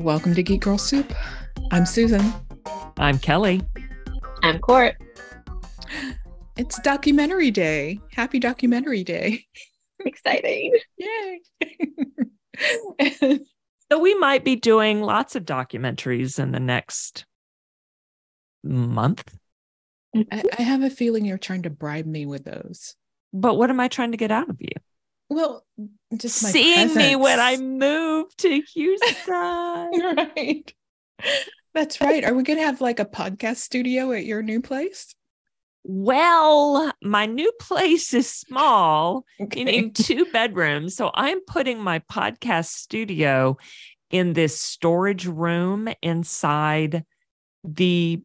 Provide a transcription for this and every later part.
Welcome to Geek Girl Soup. I'm Susan. I'm Kelly. I'm Cort. It's documentary day. Happy documentary day. Exciting. Yay. So we might be doing lots of documentaries in the next month. I, I have a feeling you're trying to bribe me with those. But what am I trying to get out of you? Well, just my Seeing me when I presence. move to Houston. right. That's right. Are we going to have like a podcast studio at your new place? well, my new place is small, Okay. meaning two bedrooms. So I'm putting my podcast studio in this storage room inside the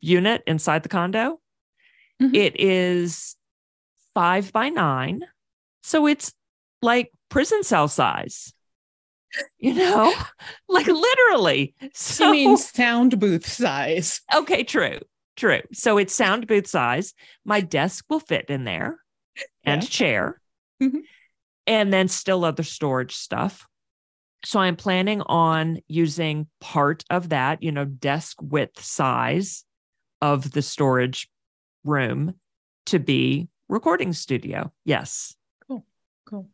unit inside the condo. Mhm. It is five by nine. So it's like prison cell size, you know, like literally. So, You mean sound booth size? okay, true, true. So it's sound booth size. My desk will fit in there and Yeah. a chair, Mhm. and then still other storage stuff. So I'm planning on using part of that, you know, desk width size of the storage room to be recording studio. Yes. Cool.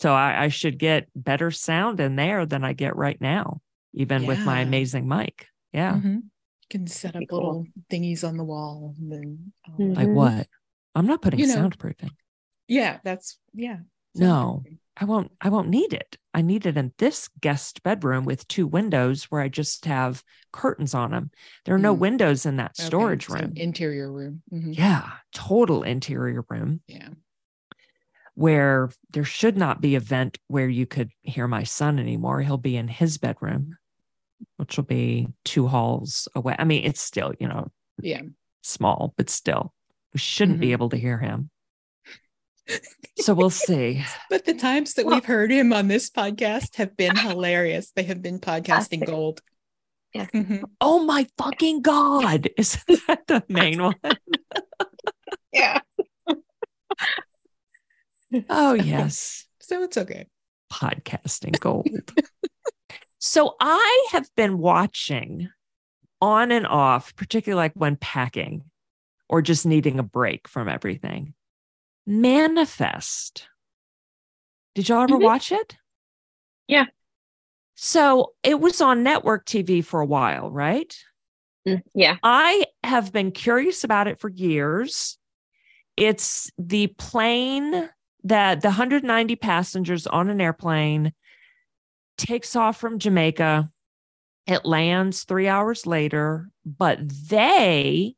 So I, I should get better sound in there than I get right now, even with my amazing mic. Yeah. Mhm. You can set up cool. little thingies on the wall. And then, um, Mhm. Like what? I'm not putting You know, soundproofing. yeah, that's, yeah. No. I won't I won't need it. I need it in this guest bedroom with two windows where I just have curtains on them. There are no Mm. windows in that Okay, storage so room. interior room. Mhm. yeah, total interior room Yeah. Where there should not be a vent where you could hear my son anymore. He'll be in his bedroom, which will be two halls away. I mean, it's still, you know, Yeah. small, but still, we shouldn't be Mhm. able to hear him. So we'll see. But the times that Well- we've heard him on this podcast have been hilarious. They have been podcasting gold. Yes. Mhm. Oh my fucking God. Is that the main one? Yeah. Oh, yes. So it's okay. Podcasting gold. so I have been watching on and off, particularly like when packing or just needing a break from everything. Manifest. Did y'all ever Mhm. watch it? Yeah. So it was on network TV for a while, right? Mm, Yeah. I have been curious about it for years. It's the plane that the 190 passengers on an airplane takes off from Jamaica. It lands three hours later, but they,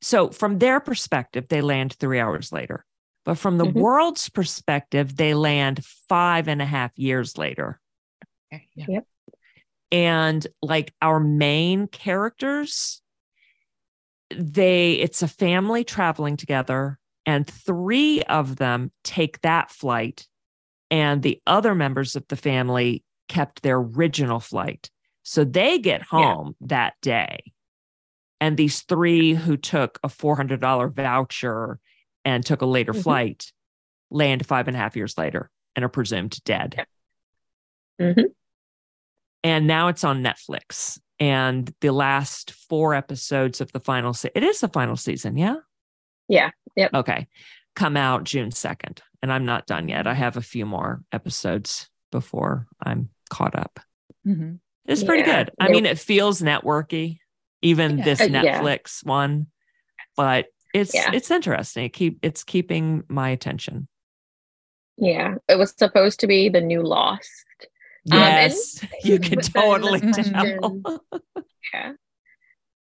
so from their perspective, they land three hours later. But from the Mhm. world's perspective, they land five and a half years later Okay, yeah. and like our main characters they it's a family traveling together and three of them take that flight and the other members of the family kept their original flight so they get home that day and these three who took a $400 voucher and took a later Mhm. flight land five and a half years later and are presumed dead Mhm. and now it's on Netflix. And the last four episodes of the final se- it is the final season, yeah? Yeah. Yep. Okay. Come out June 2nd. And I'm not done yet. I have a few more episodes before I'm caught up. Mhm. It's pretty Yeah. good. I mean, it feels networky, even Yeah. this Uh, yeah. Netflix one, but it's Yeah. it's interesting. It keep it's keeping my attention. Yeah. It was supposed to be the new Lost. Um, Yes, you can totally tell. Yeah.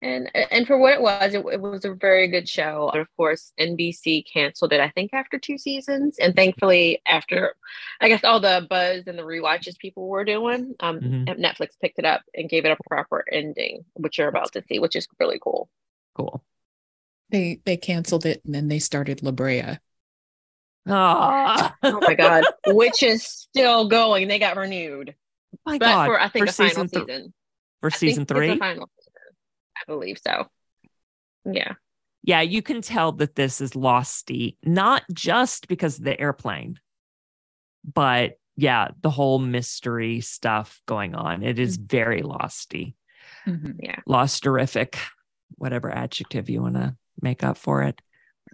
And and for what it was, it, it was a very good show. And of course, NBC canceled it, I think, after two seasons. And thankfully, after I guess all the buzz and the rewatches people were doing, um, Mhm. Netflix picked it up and gave it a proper ending, which you're about to see, which is really cool. Cool. They they canceled it and then they started La Brea. Oh, Oh my god, which is still going. They got renewed, my but God. for I think for a final season, th- season. for I think season it's a three. final season. I believe so. Yeah. Yeah, you can tell that this is losty, not just because of the airplane, but yeah, the whole mystery stuff going on. It is Mm. very losty, Mhm. losterific, whatever adjective you want to make up for it.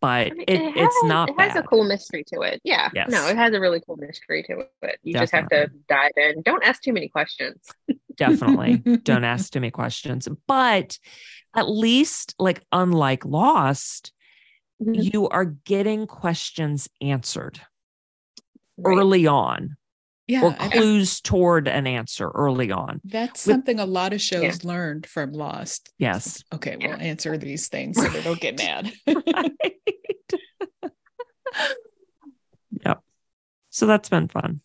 But I it, mean, it's not It has bad. a cool mystery to it. Yeah. Yes. No, it has a really cool mystery to it. You just have to dive in. Don't ask too many questions. Definitely don't ask too many questions. But at least, like, unlike Lost, Mhm. you are getting questions answered Right. early on Yeah, or I think clues toward an answer early on. that's with- something a lot of shows learned from Lost. Yes. Okay, Yeah. we'll answer these things so they don't get mad. right. yep. So that's been fun.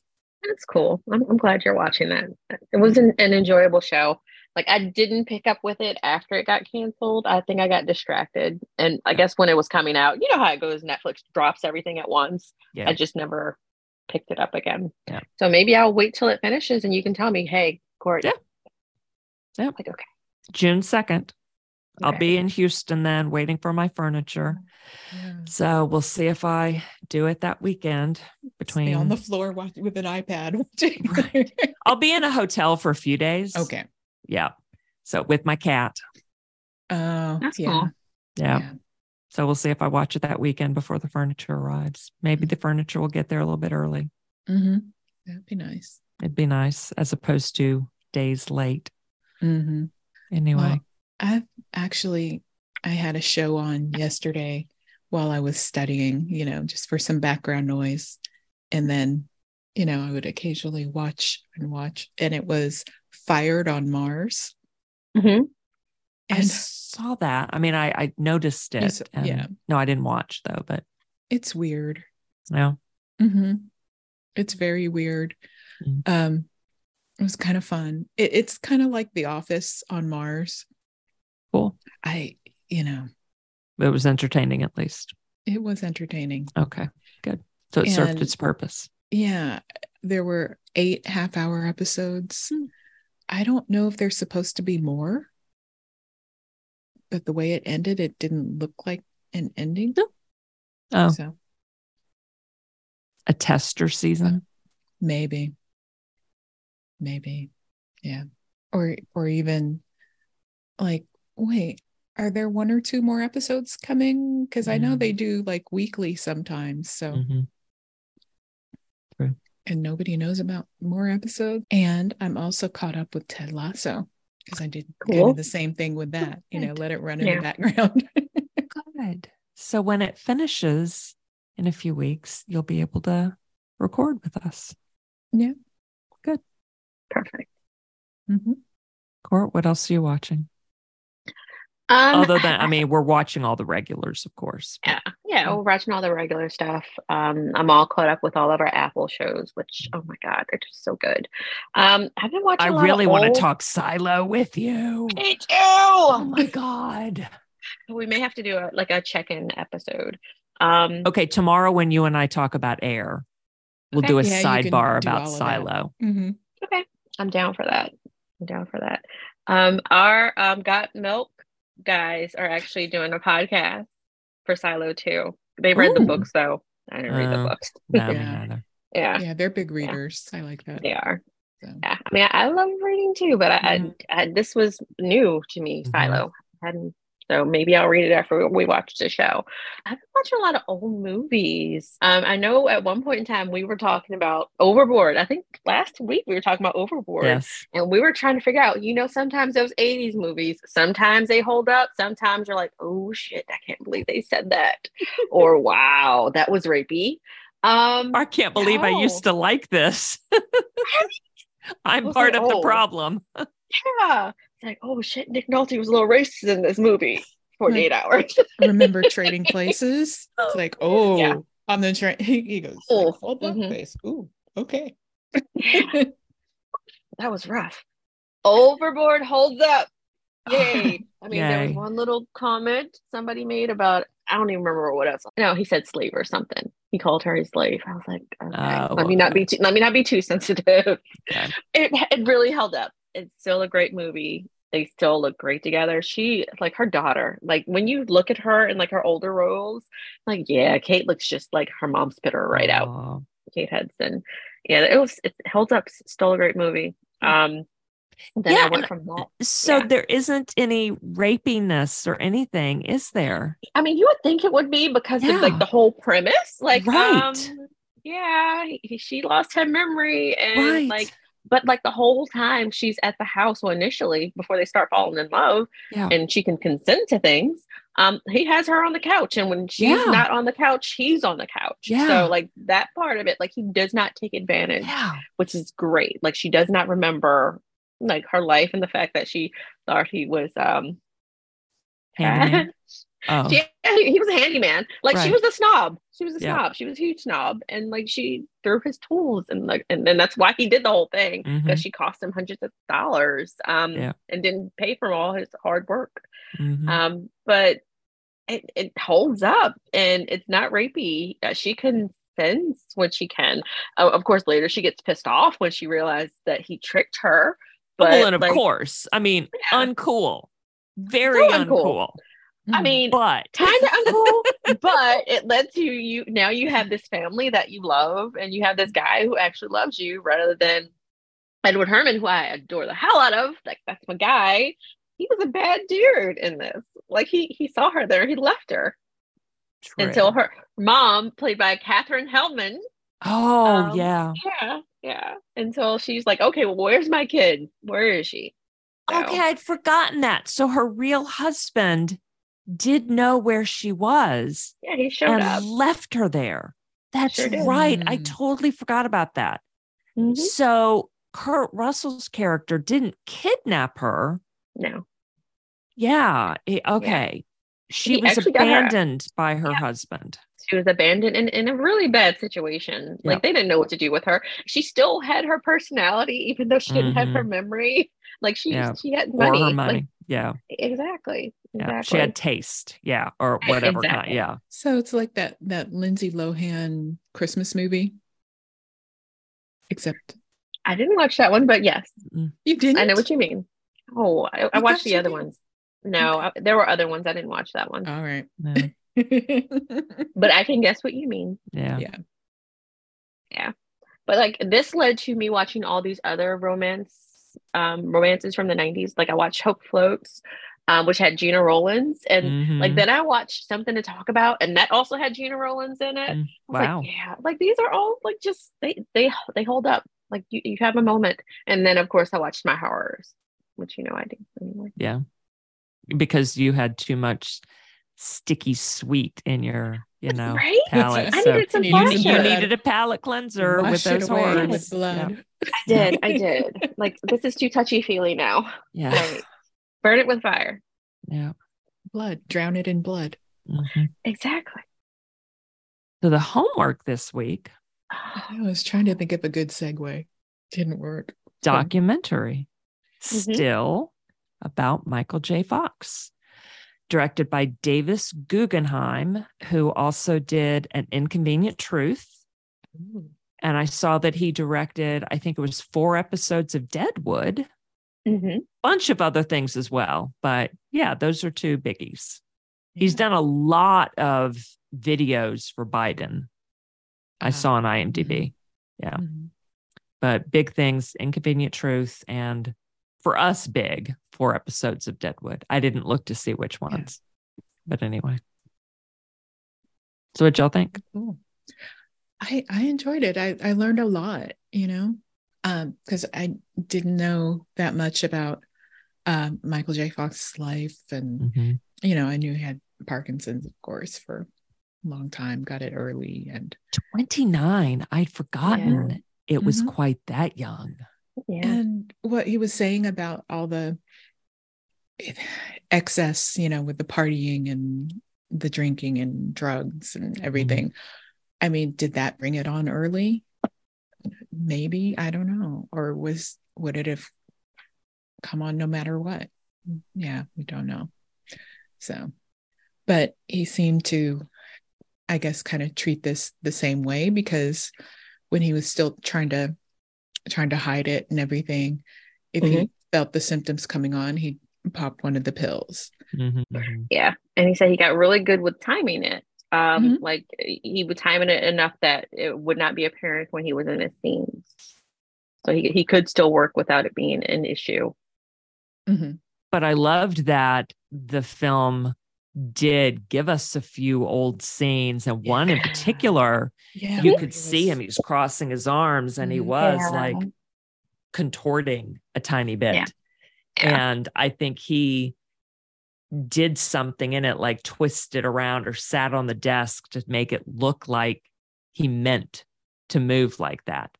That's cool. I'm, I'm glad you're watching that. It was an, an enjoyable show. Like I didn't pick up with it after it got canceled. I think I got distracted. And I guess when it was coming out, you know how it goes, Netflix drops everything at once. Yeah. I just never picked it up again. Yeah. So maybe I'll wait till it finishes and you can tell me, hey, Cort. Yeah. Yeah. Like, okay. June 2nd. I'll be in Houston then waiting for my furniture. Yeah. So we'll see if I do it that weekend Stay between on the floor watch, with an iPad. Right. I'll be in a hotel for a few days. okay. Yeah. So with my cat. Oh, That's yeah. cool. Yeah. So we'll see if I watch it that weekend before the furniture arrives. Maybe the furniture will get there a little bit early. hmm That'd be nice. It'd be nice as opposed to days late. hmm Anyway. Well, I've actually I had a show on yesterday while I was studying, you know, just for some background noise. And then, you know, I would occasionally watch and watch. And it was Fired on Mars. hmm I saw that. I mean, I, I noticed it. saw- and- yeah. No, I didn't watch though, but it's weird. no. hmm It's very weird. Mm. Um, it was kind of fun. It, it's kind of like The Office on Mars. Cool. I, you know, It was entertaining at least. it was entertaining. Okay. Good. So it served its purpose. Yeah, there were eight half hour episodes. Hmm. I don't know if there's supposed to be more, but the way it ended, it didn't look like an ending. Oh, So a tester season. maybe, maybe, yeah, or or even like, wait, are there one or two more episodes coming? Because I know they do like weekly sometimes. So Mhm. and nobody knows about more episodes. And I'm also caught up with Ted Lasso because I did kind of the same thing with that. You know, let it run in Yeah. the background. Good. So when it finishes in a few weeks, you'll be able to record with us. Yeah. Good. Perfect. Mhm. Cort, what else are you watching? Um, Other than, I mean, we're watching all the regulars, of course. but- yeah, yeah, we're watching all the regular stuff. Um, I'm all caught up with all of our Apple shows, which oh my god, they're just so good. Um, I've been watching. I a lot of really want old- to talk Silo with you. Me too. Oh my God. We may have to do a like a check-in episode. Um, Okay, tomorrow when you and I talk about air, we'll Okay. do a Yeah, sidebar do about all of that. Silo. Mhm. okay, I'm down for that. I'm down for that. Um, our um, Got Milk guys are actually doing a podcast for Silo too. They read the books though. I didn't read the Oh. books. No, Yeah. Yeah, Yeah, they're big readers. I like that. they are. So. Yeah, I mean, I, I love reading too, but I, Mhm. I, I this was new to me, Mhm. Silo. I hadn't so maybe I'll read it after we watch the show. I've been watching a lot of old movies. Um, I know at one point in time we were talking about Overboard. I think last week we were talking about Overboard, Yes. and we were trying to figure out. You know, sometimes those '80s movies, sometimes they hold up. Sometimes you're like, oh shit, I can't believe they said that, or wow, that was rapey. Um, I can't believe I used to like this. I'm part like, of the problem. Yeah. It's like, oh shit, Nick Nolte was a little racist in this movie. 48 hours. Remember trading places? It's like, oh, Yeah. on the train. He goes, Oh, like, full mhm. blackface. Ooh, okay. that was rough. Overboard holds up. Yay. I mean, there was one little comment somebody made about, I don't even remember what else. No, he said slave or something. He called her a slave. I was like, okay, Oh, let me not be too, let me not be too sensitive. It, it really held up. It's still a great movie. They still look great together. She, like her daughter, like when you look at her in like her older roles, like, yeah, Kate looks just like her mom spit her right out. Kate Hudson. yeah, it was it holds up. Still a great movie. Um, then Yeah, I went from that. So Yeah. there isn't any rapiness or anything, is there? I mean, you would think it would be because of like the whole premise, like Right. um, yeah, he, she lost her memory and Right. like, but like the whole time she's at the house. Well, initially before they start falling in love, Yeah. and she can consent to things. Um, he has her on the couch, and when she's Yeah. not on the couch, he's on the couch. Yeah. So like that part of it, like he does not take advantage, Yeah. which is great. Like she does not remember like her life and the fact that she thought he was um. Oh. she, he was a handyman. Like she was a snob. She was a Yeah. snob. She was a huge snob, and like she threw his tools, and like, and then that's why he did the whole thing because Mhm. she cost him hundreds of dollars, um, Yeah. and didn't pay for all his hard work. Mhm. Um, but it it holds up, and it's not rapey. Uh, she consents when she can. Uh, of course, later she gets pissed off when she realized that he tricked her. But well, and of like, course, I mean, Yeah. uncool, very So uncool. uncool. I mean, But kind of uncool, but it led to you now you have this family that you love and you have this guy who actually loves you rather than Edward Herrmann, who I adore the hell out of. Like that's my guy. He was a bad dude in this. Like he he saw her there, he left her until her mom, played by Katherine Helmond. oh um, yeah, Yeah, yeah. Until she's like, okay, well, where's my kid? Where is she? So, okay, I'd forgotten that. So her real husband did know where she was Yeah, he showed and up. left her there. That's Sure right. I Mm. totally forgot about that. Mhm. So Kurt Russell's character didn't kidnap her. No. Yeah. he- okay. She He was actually got her- abandoned by her Yeah. husband. she was abandoned in, in a really bad situation. Like Yep. they didn't know what to do with her. She still had her personality, even though she didn't have her memory. Like she Yeah. she had money. Or her Like, money. yeah. exactly. Yeah. Exactly. She had taste. Yeah. Or whatever kind. Exactly. Yeah. So it's like that that Lindsay Lohan Christmas movie. Except I didn't watch that one, but yes, you didn't. I know what you mean. Oh, I, I I watched the other did. ones. No, I, there were other ones. I didn't watch that one, All right. No. but I can guess what you mean. Yeah. Yeah. But like this led to me watching all these other romance um romances from the 90s. Like I watched Hope Floats, um, which had Gena Rowlands, and like Mhm. then I watched something to talk about, and that also had Gena Rowlands in it. Mm, I was Wow. like, yeah, like these are all like just they they they hold up. Like you, you have a moment, and then of course I watched my horrors, which you know I do anyway. Yeah. Because you had too much sticky sweet in your, you know, right? palate. I so needed some You you, needed you needed a palate cleanser with Wash it those away horrors. with blood. I did, I did. Like this is too touchy feely now. Yeah. Right. Burn it with fire. Yeah. Blood. Drown it in blood. Mhm. Exactly. So the homework this week, I was trying to think of a good segue. Didn't work. documentary, Mhm. still about Michael J. Fox, directed by Davis Guggenheim, who also did An Inconvenient Truth. Ooh. And I saw that he directed, I think it was four episodes of Deadwood, Mhm. bunch of other things as well. But yeah, those are two biggies. He's done a lot of videos for Biden. I saw on IMDb. Yeah. mhm. But big things, Inconvenient Truth, and for us, big four episodes of Deadwood. I didn't look to see which ones. But anyway. So what y'all think? Cool. I I enjoyed it. I I learned a lot, you know, um, because I didn't know that much about um Michael J. Fox's life, and Mhm. you know, I knew he had Parkinson's, of course, for a long time. Got it early, and 29. I'd forgotten it was Mhm. quite that young. Yeah. and what he was saying about all the excess, you know, with the partying and the drinking and drugs and everything. I mean, did that bring it on early? Maybe, I don't know. Or was would it have come on no matter what? Yeah, we don't know. So, but he seemed to I guess kind of treat this the same way because when he was still trying to trying to hide it and everything, if he felt the symptoms coming on, he popped one of the pills. Mhm, mhm. Yeah. And he said he got really good with timing it. Um, Mhm. like he would time it enough that it would not be apparent when he was in his scenes. So he he could still work without it being an issue. Mhm. but I loved that the film did give us a few old scenes and one in particular Yeah. you could was- see him he was crossing his arms and he Mhm. was Yeah. like contorting a tiny bit Yeah. Yeah. and I think he did something in it like twisted around or sat on the desk to make it look like he meant to move like that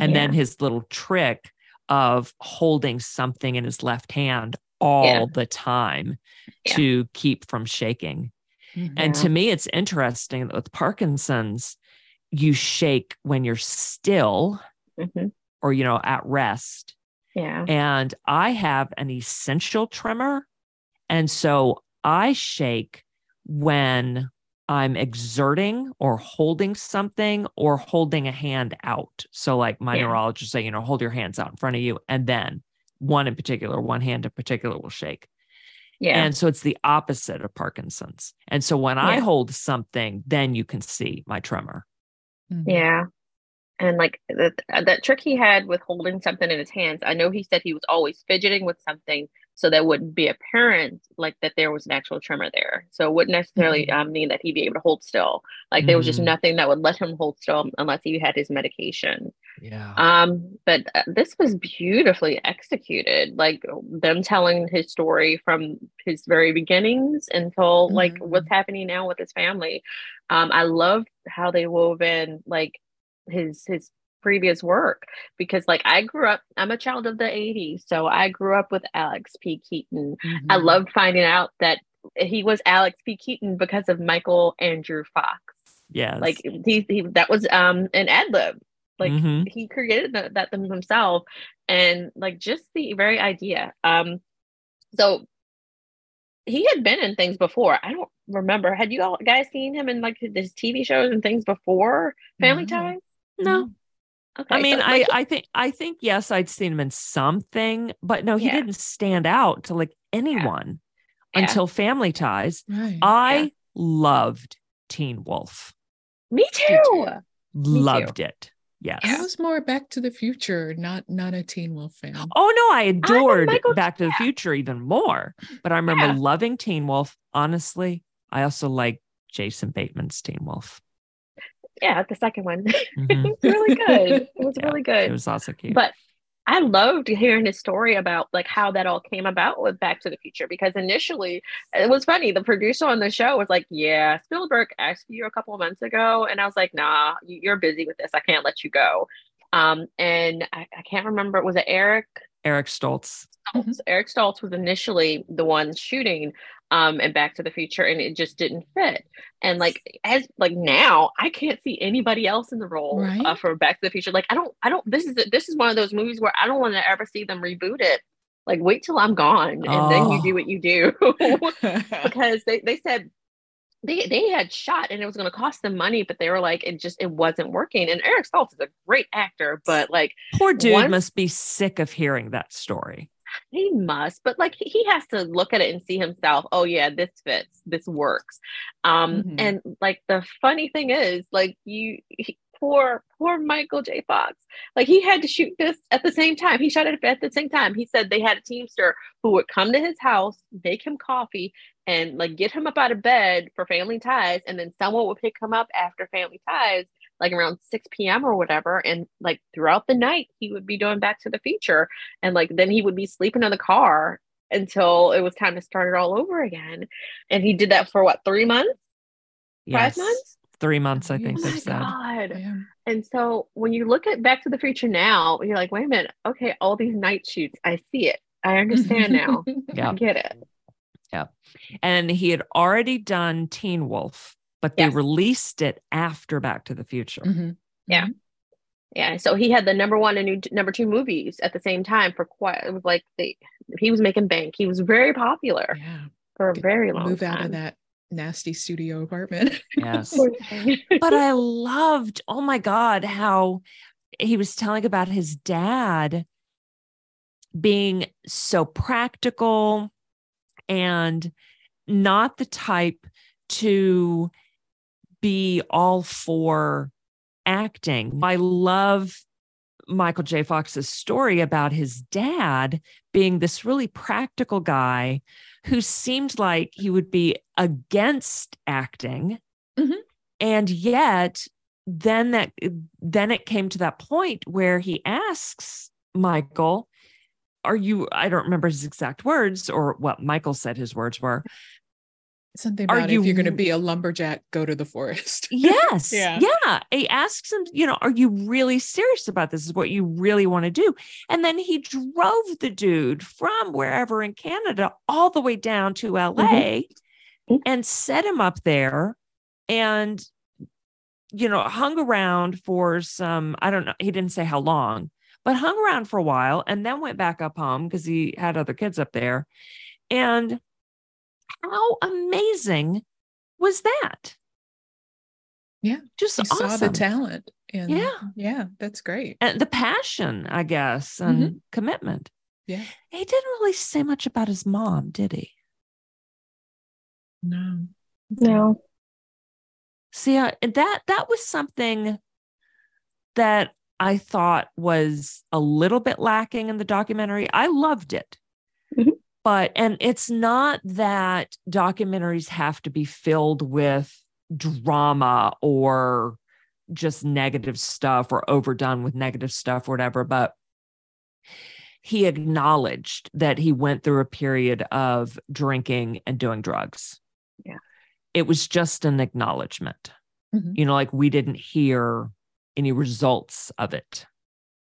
and then his little trick of holding something in his left hand all Yeah. the time Yeah. to keep from shaking. Mhm. And to me, it's interesting that with Parkinson's, you shake when you're still Mhm. or, you know, at rest. Yeah. And I have an essential tremor. And so I shake when I'm exerting or holding something or holding a hand out. So, like my Yeah. neurologist say, you know, hold your hands out in front of you. And then one in particular, one hand in particular will shake. Yeah. And so it's the opposite of Parkinson's. And so when I hold something, then you can see my tremor. Mhm. Yeah. And like that that trick he had with holding something in his hands, I know he said he was always fidgeting with something so that wouldn't be apparent like that there was an actual tremor there. So it wouldn't necessarily Mhm. um, mean that he'd be able to hold still. Like there was just Mhm. nothing that would let him hold still unless he had his medication. Yeah. Um, but uh, this was beautifully executed, like them telling his story from his very beginnings until like Mhm. what's happening now with his family. Um, I love how they wove in like his his previous work because like I grew up, I'm a child of the 80s, so I grew up with Alex P. Keaton. I Mhm. loved finding out that he was Alex P. Keaton because of Michael Andrew Fox. Yeah. Like he, he that was um an ad lib like Mhm. he created that, that them himself and like just the very idea um so he had been in things before i don't remember had you all guys seen him in like his tv shows and things before family No. ties no. Okay I mean, so, I, like, I think I think yes, I'd seen him in something, but no, he Yeah. didn't stand out to like anyone Yeah. until Family Ties. Right. I loved Teen Wolf. me too too. Loved it. Yes. I was more Back to the Future, not not a Teen Wolf fan. Oh no, I adored Michael- Back to the Future even more. But I remember Yeah. loving Teen Wolf. Honestly, I also like Jason Bateman's Teen Wolf. Yeah the second one Mhm. it was really good it was Yeah, really good It was also cute. But I loved hearing his story about like how that all came about with Back to the Future because initially it was funny. The producer on the show was like, "Yeah, Spielberg asked you a couple of months ago," and I was like, "Nah, you- you're busy with this. I can't let you go." Um, and I, I can't remember. Was it Eric? Eric Stoltz. Stoltz? Eric Stoltz was initially the one shooting um and Back to the Future, and it just didn't fit. And like as like now, I can't see anybody else in the role uh, for Back to the Future. Like I don't, I don't. This is this is one of those movies where I don't want to ever see them reboot it. Like wait till I'm gone, and then you Oh. do what you do, because they they said. They, they had shot and it was going to cost them money, but they were like, it just, it wasn't working. And Eric Stoltz is a great actor, but like, Poor dude Once- must be sick of hearing that story. He must, but like he- has to look at it and see himself. Oh yeah, this fits. This works. Um, Mhm. and like the funny thing is, like you, he, poor poor Michael J. Fox. Like he had to shoot this at the same time. He shot it at the same time. He said they had a teamster who would come to his house, make him coffee, and like get him up out of bed for Family Ties, and then someone would pick him up after Family Ties, like around 6 p.m. or whatever. And like throughout the night, he would be doing Back to the Future and like then he would be sleeping in the car until it was time to start it all over again and he did that for what three months Yes. five months Three months, I think oh they my said. god Yeah. and so when you look at back to the future now you're like wait a minute okay all these night shoots i see it i understand now Yeah. i get it Yeah. And he had already done Teen Wolf, but they Yes. released it after Back to the Future. Mhm. Yeah. yeah so he had the number one and new, number two movies at the same time for quite it was like they he was making bank he was very popular Yeah. for a Could very long Move time out of that nasty studio apartment. Yes. But I loved, oh my God, how he was telling about his dad being so practical and not the type to be all for acting. I love Michael J. Fox's story about his dad being this really practical guy who seemed like he would be against acting. Mhm. And yet then that then it came to that point where he asks Michael, are you I don't remember his exact words or what Michael said his words were. Something Are about if you're going to be a lumberjack, go to the forest. Yes. Yeah. Yeah. He asks him, you know, are you really serious about this? Is what you really want to do? And then he drove the dude from wherever in Canada all the way down to LA Mhm. and set him up there and, you know, hung around for some, I don't know, he didn't say how long, but hung around for a while and then went back up home because he had other kids up there. And how amazing was that? Yeah. Just You awesome. saw the talent. And Yeah. Yeah. That's great. and the passion, I guess, and mm-hmm. commitment. Yeah. He didn't really say much about his mom, did he? No. No. See, I, that that was something that I thought was a little bit lacking in the documentary. I loved it. But and it's not that documentaries have to be filled with drama or just negative stuff or overdone with negative stuff or whatever, but he acknowledged that he went through a period of drinking and doing drugs. Yeah. It was just an acknowledgement Mhm. you know, like we didn't hear any results of it.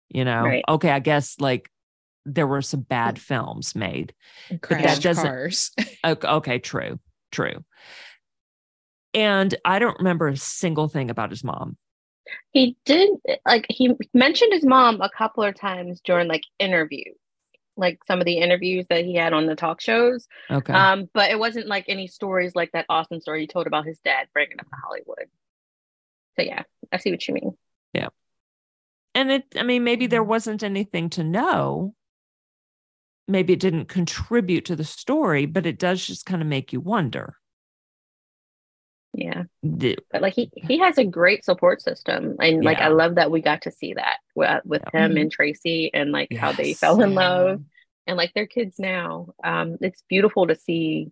You know, Right. okay, I guess like there were some bad films made. but that doesn't- cars. Okay, okay, true, true. And I don't remember a single thing about his mom. He did like he mentioned his mom a couple of times during like interviews, like some of the interviews that he had on the talk shows. Okay. Um, but it wasn't like any stories like that awesome story he told about his dad bringing him to Hollywood. So yeah, I see what you mean. Yeah. And it, I mean, maybe there Mhm. wasn't anything to know. Maybe it didn't contribute to the story, but it does just kind of make you wonder. Yeah, Did- but like he he has a great support system, and like I love that we got to see that with, with Yeah. him and Tracy, and like how they fell in love, and like their kids now. Um, it's beautiful to see.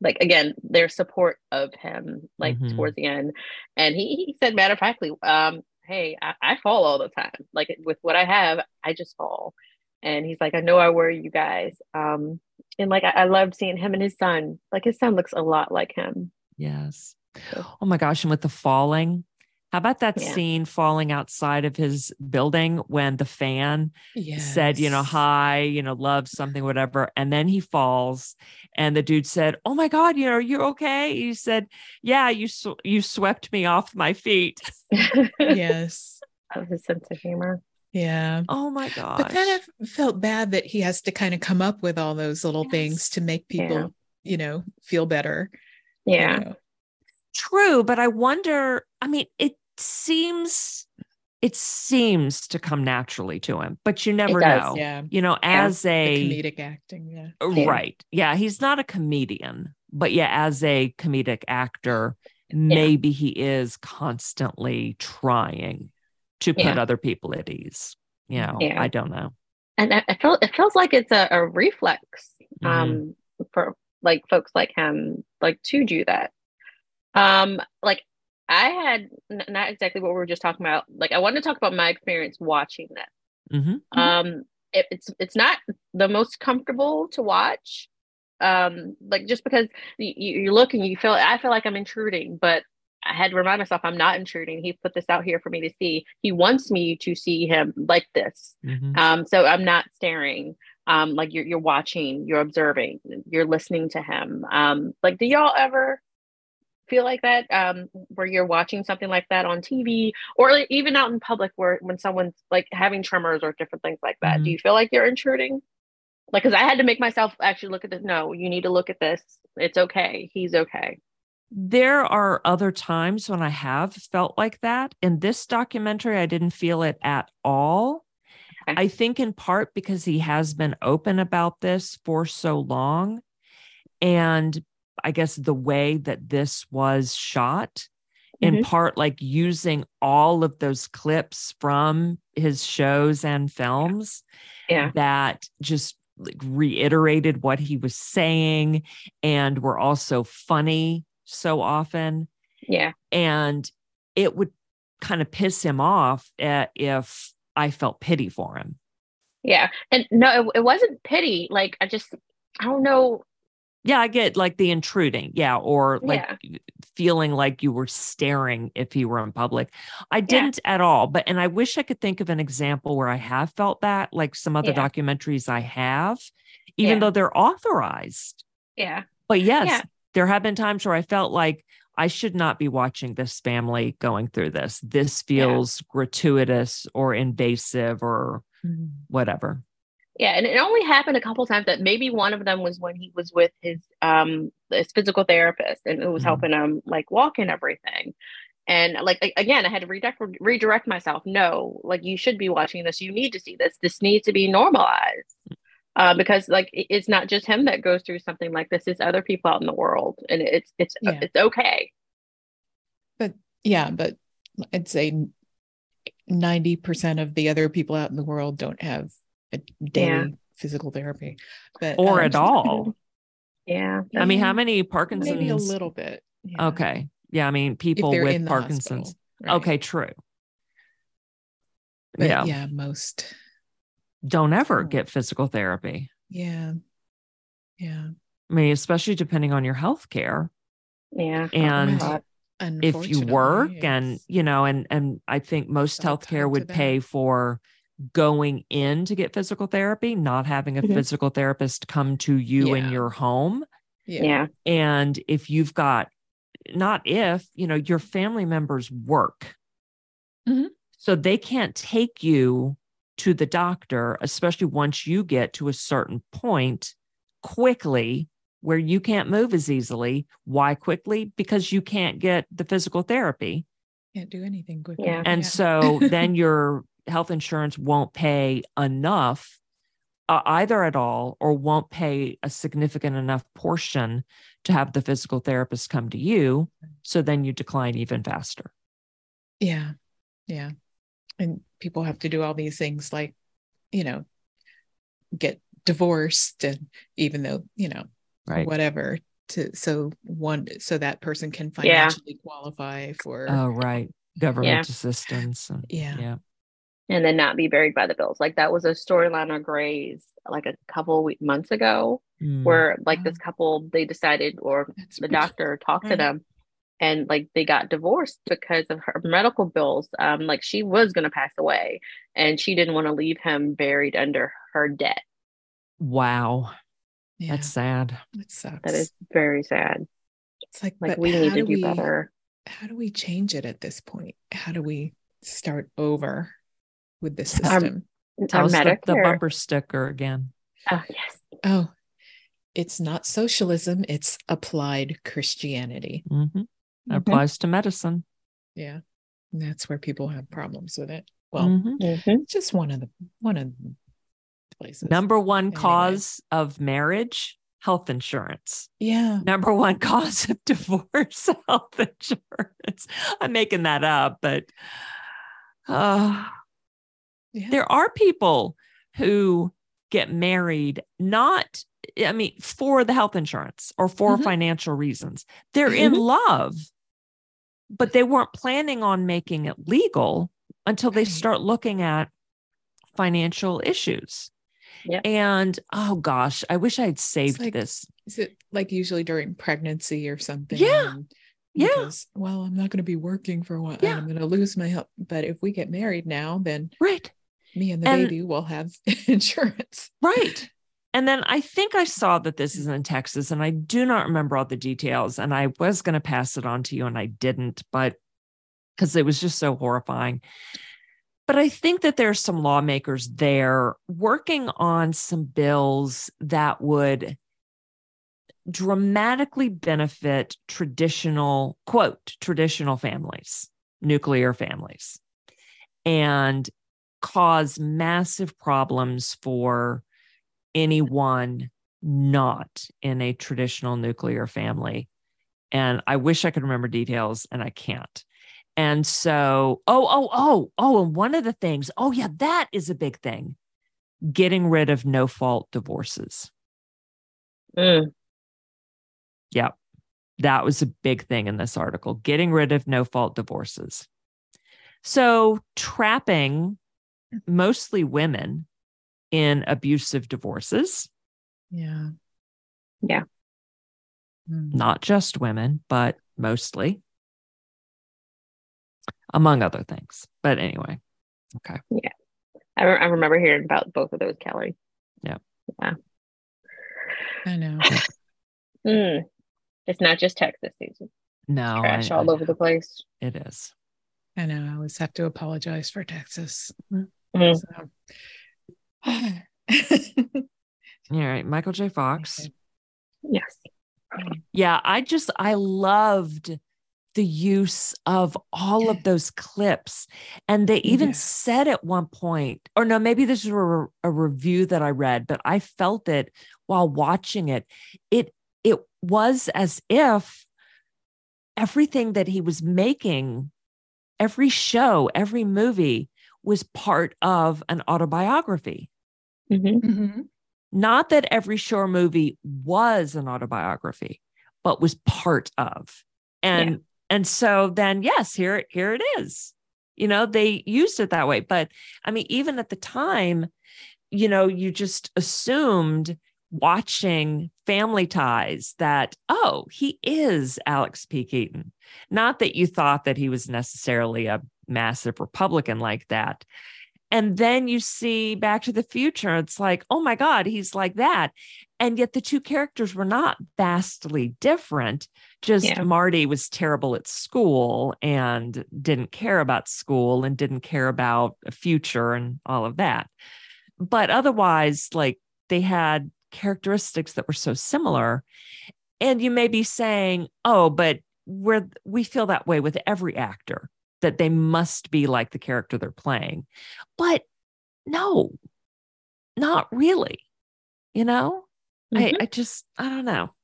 Like again, their support of him, like Mhm. towards the end, and he, he said matter of factly, um, "Hey, I, I fall all the time. Like with what I have, I just fall." And he's like, "I know I worry you guys." Um, and like I, I loved seeing him and his son. Like his son looks a lot like him. Yes. Oh my gosh. And with the falling, how about that Yeah. scene falling outside of his building when the fan said, you know, hi, you know, love something, whatever. And then he falls. And the dude said, Oh my God, you know, are you okay? He said, Yeah, you sw- you swept me off my feet. Yes. of his sense of humor. Yeah. Oh my gosh. But then I felt bad that he has to kind of come up with all those little Yes. things to make people, Yeah. you know, feel better. you Yeah. know. True, but I wonder, I mean, it seems it seems to come naturally to him, but you never does, know. Yeah. You know, Yeah. as The a comedic acting. Yeah. Oh, yeah. Right. Yeah. He's not a comedian, but yeah, as a comedic actor, maybe he is constantly trying to put Yeah. other people at ease. You know, Yeah. I don't know. and I, I feel it feels like it's a, a reflex Mm-hmm. um for like folks like him like to do that um like i had n- not exactly what we were just talking about like i wanted to talk about my experience watching that hmm um it, it's it's not the most comfortable to watch um like just because you, you look and you feel i feel like i'm intruding but i had to remind myself i'm not intruding he put this out here for me to see he wants me to see him like this hmm um, so I'm not staring. Um, like you're you're watching, you're observing, you're listening to him. Um, like do y'all ever feel like that? Um, where you're watching something like that on TV or like, even out in public where when someone's like having tremors or different things like that, Mhm. do you feel like you're intruding? Like, cause I had to make myself actually look at this. No, you need to look at this. It's okay. He's okay. There are other times when I have felt like that. In this documentary, I didn't feel it at all. Okay. I think in part because he has been open about this for so long. And I guess the way that this was shot, in Mhm. part like using all of those clips from his shows and films Yeah. that just like reiterated what he was saying and were also funny so often Yeah. and it would kind of piss him off uh, if i felt pity for him Yeah. And no, it, it wasn't pity. Like I just I don't know. yeah i get like the intruding yeah or like Yeah. feeling like you were staring if he were in public i didn't at all but and i wish i could think of an example where i have felt that like some other Yeah. documentaries i have even Yeah. though they're authorized Yeah. but yes Yeah. There have been times where i felt like i should not be watching this family going through this this Yeah. feels gratuitous or invasive or Mhm. whatever Yeah, and it only happened a couple times that maybe one of them was when he was with his um his physical therapist and it was Mhm. helping him like walk and everything. And like again, I had to redirect redirect myself. No, like you should be watching this. You need to see this. This needs to be normalized. Uh, because like it's not just him that goes through something like this. It's other people out in the world, and it's it's Yeah. it's okay. But yeah, but I'd say 90% of the other people out in the world don't have a daily physical therapy. But or um, at all Yeah, i mean how many parkinson's Maybe a little bit. yeah, okay yeah i mean people with parkinson's hospital, right. okay true But yeah. yeah, most. Don't ever Oh. get physical therapy Yeah. Yeah. i mean especially depending on your health care yeah. And Oh, if you Unfortunately, work and you know and and i think most It's all healthcare would pay for going in to get physical therapy not having a Mhm. physical therapist come to you in your home yeah. yeah, and if you've got not if you know your family members work Mhm. so they can't take you to the doctor especially once you get to a certain point quickly where you can't move as easily why quickly because you can't get the physical therapy Can't do anything quickly. Yeah. and so then your health insurance won't pay enough uh, either at all or won't pay a significant enough portion to have the physical therapist come to you so then you decline even faster Yeah. Yeah. And people have to do all these things like, you know, get divorced and even though, you know, right whatever to so one so that person can Yeah. financially qualify for oh right government Yeah. assistance and, Yeah. yeah and then not be buried by the bills. Like that was a storyline on Grey's like a couple week, months ago, Mm. where like this couple they decided, or That's the doctor talked to them, and like they got divorced because of her medical bills. Um, like she was gonna pass away, and she didn't want to leave him buried under her debt. wow yeah, that's sad it sucks. That is very sad. it's like, Like we need to do we, better. How do we change it at this point? How do we start over with the Um, system? tell Our us the, the bumper sticker again Oh yes, oh, it's not socialism, it's applied Christianity. Mhm. That Mhm. applies to medicine Yeah. And that's where people have problems with it. Well, Mhm. Mhm. just one of the one of the places. number one Anyway. cause of marriage health insurance Yeah. number one cause of divorce health insurance i'm making that up but uh, Yeah. there are people who get married not i mean for the health insurance or for Mhm. financial reasons they're in Mhm. love but they weren't planning on making it legal until they start looking at financial issues Yep. and oh gosh i wish i had saved like- this Is it like usually during pregnancy or something? Yeah. And Yeah. Well, I'm not going to be working for a while. Yeah. I'm going to lose my help. But if we get married now, then right me and the And- baby will have insurance. Right. And then I think I saw that this is in Texas, and I do not remember all the details. And I was going to pass it on to you, and I didn't, but because it was just so horrifying. But I think that there's some lawmakers there working on some bills that would dramatically benefit traditional, quote, traditional families, nuclear families, and cause massive problems for anyone not in a traditional nuclear family. And I wish I could remember details and I can't. And so, oh, oh, oh, oh, and one of the things, oh, yeah, that is a big thing getting rid of no fault divorces. Mm. Yep. That was a big thing in this article getting rid of no fault divorces. So, trapping mostly women in abusive divorces, Yeah. Yeah. Mm. not just women, but mostly, among other things. But anyway, okay. I, re- I remember hearing about both of those, Kelly. Yeah. Yeah. I know. Mm. It's not just Texas season. No, Trash I- all I- over the place. it is. I know. I always have to apologize for Texas. Mhm. So. All right. Michael J. Fox. Yes. Yeah, I just I loved the use of all of those clips. And they even Yes. said at one point, or no, maybe this is a, a review that I read, but I felt it while watching it. It it was as if everything that he was making, every show, every movie was part of an autobiography. Mhm. Mhm. Not that every Shore movie was an autobiography, but was part of. And and so then yes, here here it is. You know, they used it that way. But I mean, even at the time, you know, you just assumed watching Family Ties that, oh, he is Alex P. Keaton. Not that you thought that he was necessarily a massive Republican like that. And then you see Back to the Future, it's like, oh my God, he's like that. And yet the two characters were not vastly different. Just Yeah. Marty was terrible at school and didn't care about school and didn't care about a future and all of that. But otherwise, like they had characteristics that were so similar. And you may be saying, oh, but we're we feel that way with every actor that they must be like the character they're playing. But no, not really. You know, I, Mhm. I just, I don't know.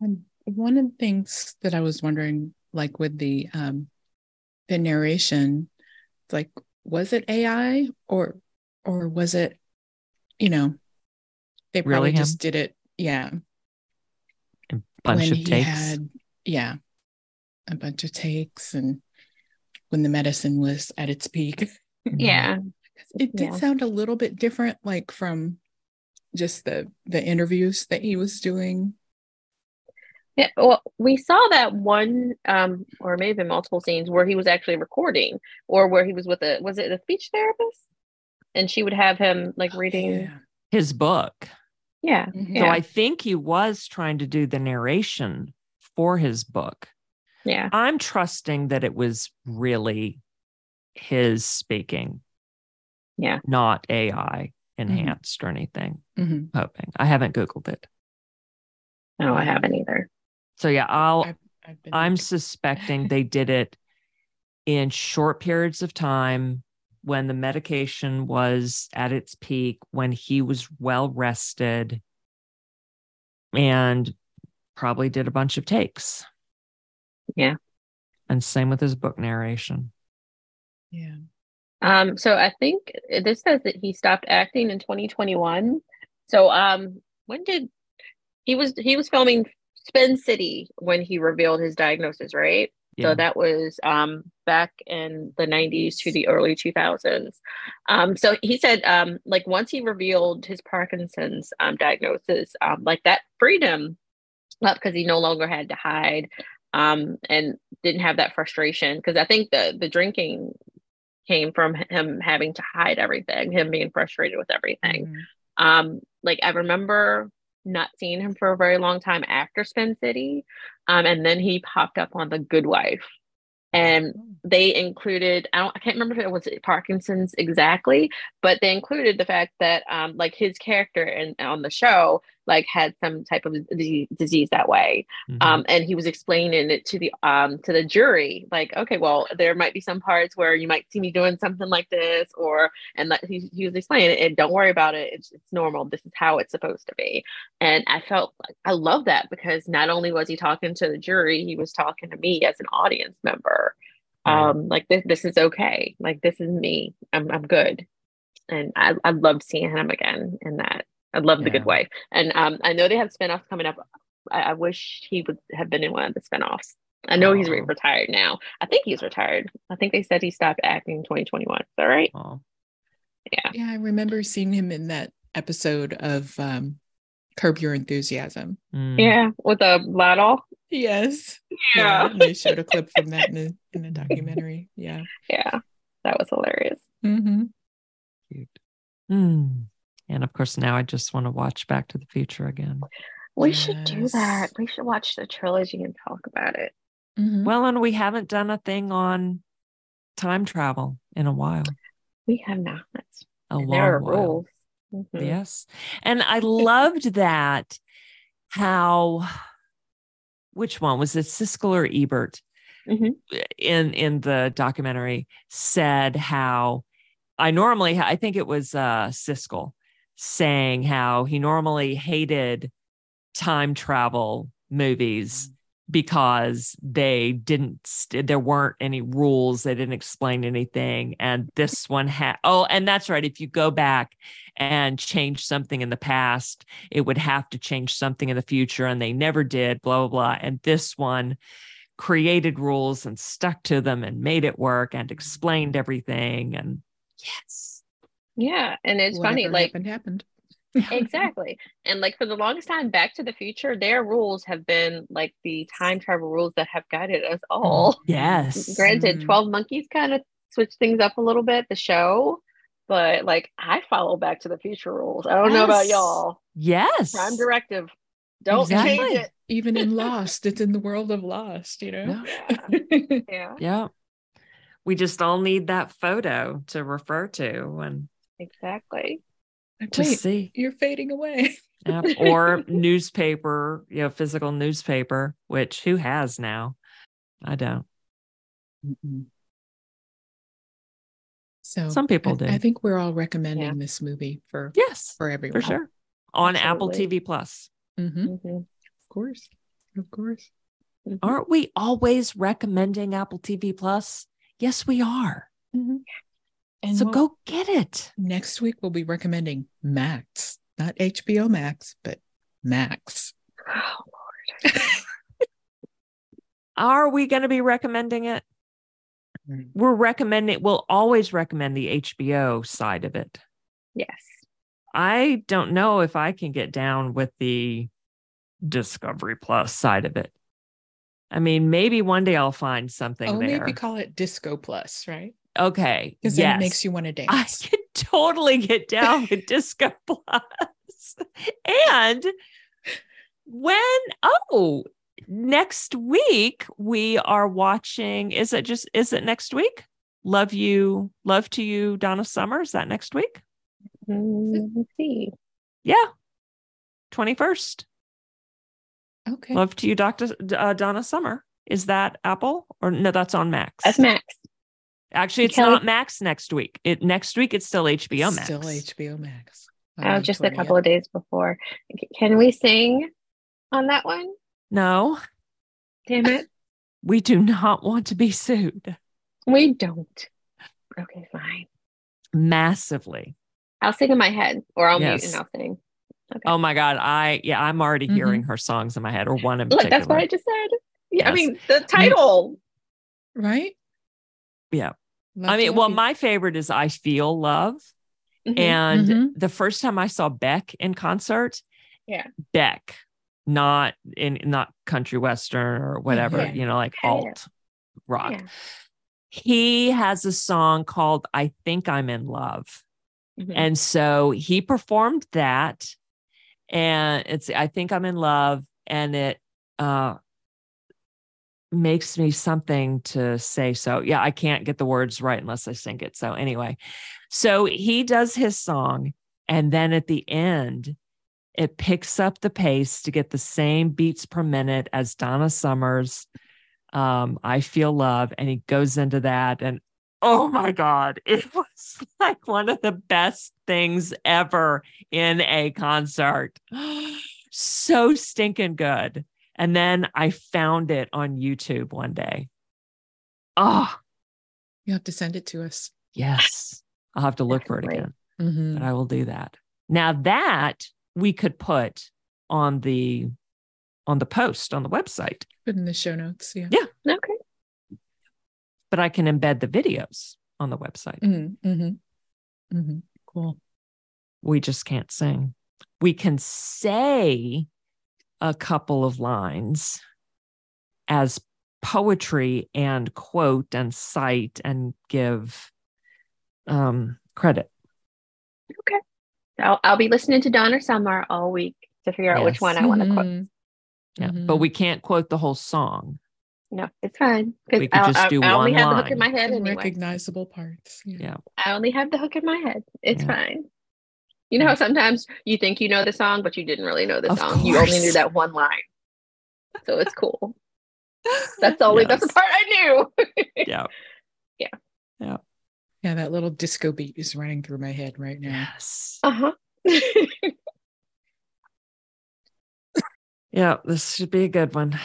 And one of the things that I was wondering, like with the um the narration, like was it AI or or was it, you know, they probably Really just did it, yeah. A bunch when of takes. had, yeah, a bunch of takes, and when the medicine was at its peak, Yeah. it did Yeah. sound a little bit different, like from just the the interviews that he was doing. Yeah, well, we saw that one, um, or maybe multiple scenes where he was actually recording, or where he was with a was it a speech therapist, and she would have him like reading. Yeah. his book. Yeah, Mhm. So Yeah. I think he was trying to do the narration for his book. Yeah, I'm trusting that it was really his speaking, yeah. not AI enhanced or anything. Mhm. Hoping. I haven't Googled it. No, I haven't either. So yeah, I'll I've, I've I'm looking- suspecting they did it in short periods of time when the medication was at its peak, when he was well rested, and probably did a bunch of takes. Yeah. And same with his book narration. yeah. Um, so I think this says that he stopped acting in 2021. So um, when did he was he was filming Spin City when he revealed his diagnosis, right? Yeah. So that was um, back in the 90s to the early 2000s. Um, so he said, um, like, once he revealed his Parkinson's um, diagnosis, um, like that freedom him up because he no longer had to hide um, and didn't have that frustration. Because I think the the drinking came from him having to hide everything, him being frustrated with everything. Mhm. Um, like I remember not seeing him for a very long time after Spin City. Um, and then he popped up on The Good Wife. And they included, I don't I can't remember if it was Parkinson's exactly, but they included the fact that um like his character and on the show like had some type of disease, disease that way. Mhm. Um, and he was explaining it to the um to the jury, like, okay, well, there might be some parts where you might see me doing something like this, or and like he, he was explaining it, and don't worry about it, it's, it's normal. This is how it's supposed to be. And I felt like I love that because not only was he talking to the jury, he was talking to me as an audience member. Um, like this, this is okay. Like this is me. I'm, I'm good. And I, I loved seeing him again in that. I love the Good Wife. And um, I know they have spinoffs coming up. I, I wish he would have been in one of the spinoffs. I know he's re- retired now. I think he's retired. I think they said he stopped acting in 2021. Is that right? Oh, Yeah. Yeah, I remember seeing him in that episode of um, Curb Your Enthusiasm. mm. Yeah. With a ladle. Yes. Yeah. and they showed a clip from that in the in the documentary. Yeah. Yeah. That was hilarious. hmm Cute. Mm. And of course, now I just want to watch Back to the Future again. We should do that. We should watch the trilogy and talk about it. hmm Well, and we haven't done a thing on time travel in a while. We have not. A And long there are while. rules. Mhm. Yes. And I loved that how which one was it Siskel or Ebert Mhm. in in the documentary said how I normally I think it was uh Siskel saying how he normally hated time travel movies mm-hmm. because they didn't there weren't any rules they didn't explain anything and this one had oh and that's right if you go back and change something in the past it would have to change something in the future and they never did blah blah blah and this one created rules and stuck to them and made it work and mm-hmm. explained everything and yes Yeah. And it's funny, Whatever like happened happened. exactly. And like for the longest time, Back to the Future, their rules have been like the time travel rules that have guided us all. yes Granted, Mm. 12 Monkeys kind of switched things up a little bit, the show, but like I follow Back to the Future rules. I don't know about y'all. yes Prime directive. Don't Exactly. change it. Even in Lost, it's in the world of Lost, you know? Yeah. yeah, yeah we just all need that photo to refer to and exactly. to Wait, see you're fading away. Yep. or newspaper you know physical newspaper which who has now i don't So Some people I, do. I think we're all recommending Yeah. this movie for yes for everyone. for sure on apple tv plus hmm Mhm. Of course. Of course. Mhm. aren't we always recommending apple tv plus yes we are And so we'll- go get it next week we'll be recommending Max, not HBO Max, but Max. Oh, Lord. are we going to be recommending it Mm. we're recommending we'll always recommend the hbo side of it yes. I don't know if I can get down with the Discovery Plus side of it. I mean, maybe one day I'll find something Only there. if you call it Disco Plus, right? Okay. Because then yes. it makes you want to dance. I can totally get down with Disco Plus. And when, oh, next week we are watching, is it just, is it next week? Love you, love to you, Donna Summer. Is that next week? Mm, Let's see. Yeah. 21st. okay. Love to you, Dr. Uh, Donna Summer. Is that Apple or no? That's on Max. That's Max. Actually, it's Kelly- not Max next week. It next week it's still HBO Max. Still HBO Max. Oh, May just a couple of days before. Can we sing on that one? No, Damn it. we do not want to be sued We don't. Okay, fine. massively. I'll sing in my head or I'll mute and I'll sing. Okay. Oh my god, I yeah, I'm already Mhm. hearing her songs in my head or one in Look, particular. that's what I just said. Yeah, I mean the title. Right? Yeah. Love I mean, well, you. my favorite is I Feel Love. Mhm. And Mhm. the first time I saw Beck in concert, Yeah. Beck, not in not country western or whatever, yeah. you know, like Yeah, yeah. alt rock. Yeah. He has a song called I Think I'm in Love. Mhm. And so he performed that and it's I think I'm in love and it uh makes me something to say so. Yeah, I can't get the words right unless I sing it. So anyway, so he does his song and then at the end it picks up the pace to get the same beats per minute as Donna Summers um I feel love and he goes into that and oh my god it was like one of the best things ever in a concert so stinking good and then I found it on YouTube one day oh You have to send it to us. Yes. I'll have to look for it Definitely. again, Mhm. but I will do that. Now that we could put on the on the post on the website, Put in the show notes. Yeah. Yeah. Okay. but I can embed the videos on the website. Mm-hmm. Mm-hmm. Mm-hmm. Cool. We just can't sing. We can say a couple of lines as poetry and quote and cite and give um, credit. Okay. I'll, I'll be listening to Donna Summer all week to figure out which one I want to quote. Mhm. Yeah, Mhm. but we can't quote the whole song. No, it's fine. Because We could I, just do I only one have the hook in my head And anyway. recognizable parts. Yeah. Yeah. I only have the hook in my head. It's Yeah. fine. You know how sometimes you think you know the song, but you didn't really know the Of song. You only knew that one line. So it's cool. That's the only that's the part I knew. Yeah. Yeah, Yeah. Yeah. that little disco beat is running through my head right now. Yes. Uh-huh. Yeah. This should be a good one.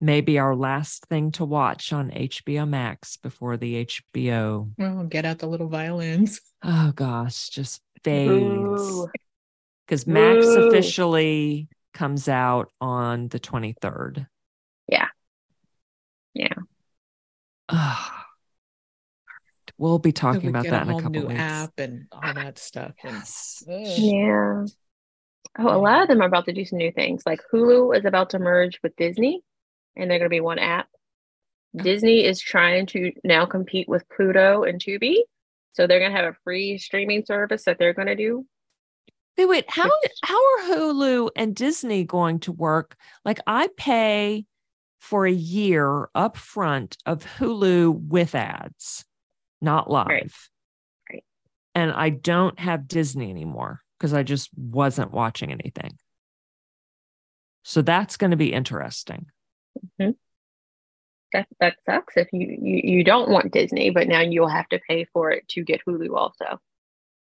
Mhm. Maybe our last thing to watch on HBO Max before the HBO. Well, get out the little violins. Oh gosh, just fades. Because Max Boo. officially comes out on the 23rd. Yeah. Yeah. Ugh. We'll be talking we about that a in a whole couple new weeks. app and all that stuff. Yes. Ugh. Yeah. Oh, a lot of them are about to do some new things. Like Hulu is about to merge with Disney, and they're going to be one app. Disney is trying to now compete with Pluto and Tubi, so they're going to have a free streaming service that they're going to do. Wait, wait. How how are Hulu and Disney going to work? Like I pay for a year up front of Hulu with ads, not live. Right. Right. And I don't have Disney anymore because I just wasn't watching anything. So that's going to be interesting. Mm-hmm. That that sucks if you, you you don't want Disney, but now you'll have to pay for it to get Hulu also.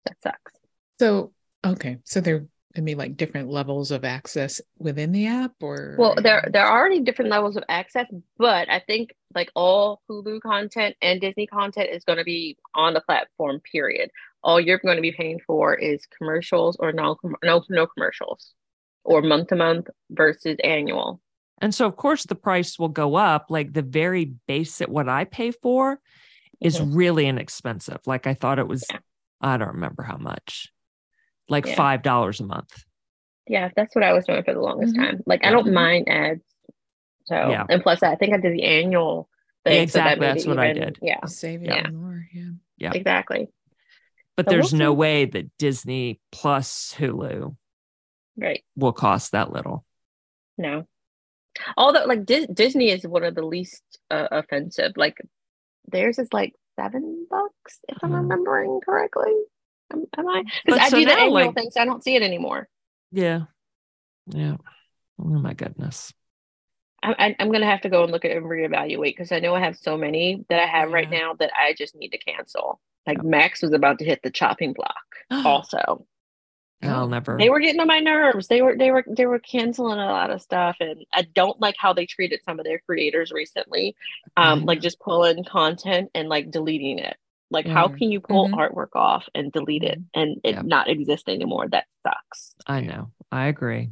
That sucks. so okay. So there I mean like different levels of access within the app or Well, there there are already different levels of access, but I think like all Hulu content and Disney content is going to be on the platform. Period. All you're going to be paying for is commercials or no no no commercials, or month to month versus annual. And so, of course, the price will go up. Like the very basic, what I pay for is Mhm. really inexpensive. Like I thought it was, Yeah. I don't remember how much, like Yeah. $5 a month. Yeah, that's what I was doing for the longest Mhm. time. Like I don't mind ads. So Yeah. and plus I think I did the annual thing. so that Exactly, made that's it what I did. Yeah, You save Yeah. more. Yeah. Yeah. exactly. But So we'll there's no see. way that Disney plus Hulu Right. will cost that little. No. Although like Dis- Disney is one of the least uh, offensive. Like theirs is like seven bucks if I'm Mhm. remembering correctly. Am, am I? Because I so do the now, annual like- thing, so I don't see it anymore. Yeah. Yeah. Oh my goodness. I, I, I'm gonna have to go and look at and reevaluate because I know I have so many that I have right now that I just need to cancel. Like. Max was about to hit the chopping block. also, I'll Oh, never. they were getting on my nerves. They were they were they were canceling a lot of stuff, and I don't like how they treated some of their creators recently. Um, Yeah. like just pulling content and like deleting it. Like, how can you pull Mhm. artwork off and delete it and it Yep. not exist anymore? That sucks. I know. I agree.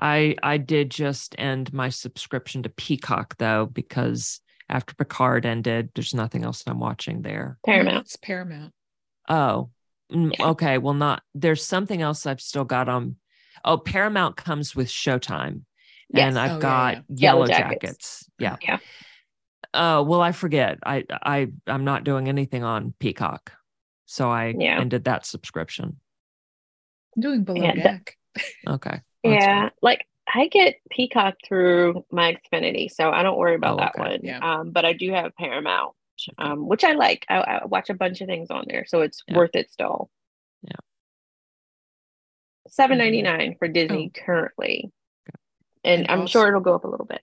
I I did just end my subscription to Peacock though because after Picard ended, there's nothing else I'm watching there. Paramount. It's Paramount. Oh, Mm, yeah. okay. Well, not there's something else I've still got on. Oh, Paramount comes with Showtime, Yes. and I've Oh, got yeah. Yellow, Yellow Jackets. Jackets. Yeah. Yeah. Oh well, I forget. I I I'm not doing anything on Peacock, so I Yeah. ended that subscription. I'm doing below Yeah, that- Okay. That's yeah, good. like I get Peacock through my Xfinity, so I don't worry about Oh, that okay. one. Yeah. Um, but I do have Paramount, um, which I like. I, I watch a bunch of things on there, so it's Yeah. worth it still. Yeah. Seven ninety nine for Disney currently, and, And I'm also- sure it'll go up a little bit.